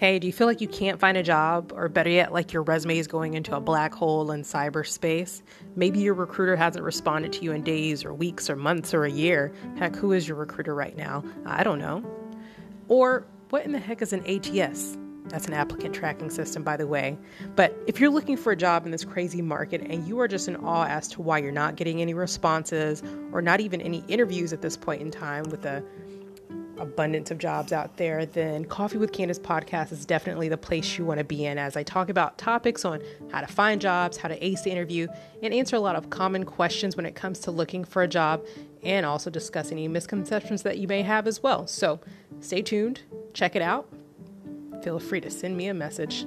Hey, do you feel like you can't find a job, or better yet, like your resume is going into a black hole in cyberspace? Maybe your recruiter hasn't responded to you in days, or weeks, or months, or a year. Heck, who is your recruiter right now? I don't know. Or what in the heck is an ATS? That's an applicant tracking system, by the way. But if you're looking for a job in this crazy market and you are just in awe as to why you're not getting any responses or not even any interviews at this point in time with a abundance of jobs out there, then Coffee with Candace podcast is definitely the place you want to be in as I talk about topics on how to find jobs, how to ace the interview, and answer a lot of common questions when it comes to looking for a job, and also discuss any misconceptions that you may have as well. So stay tuned, check it out. Feel free to send me a message.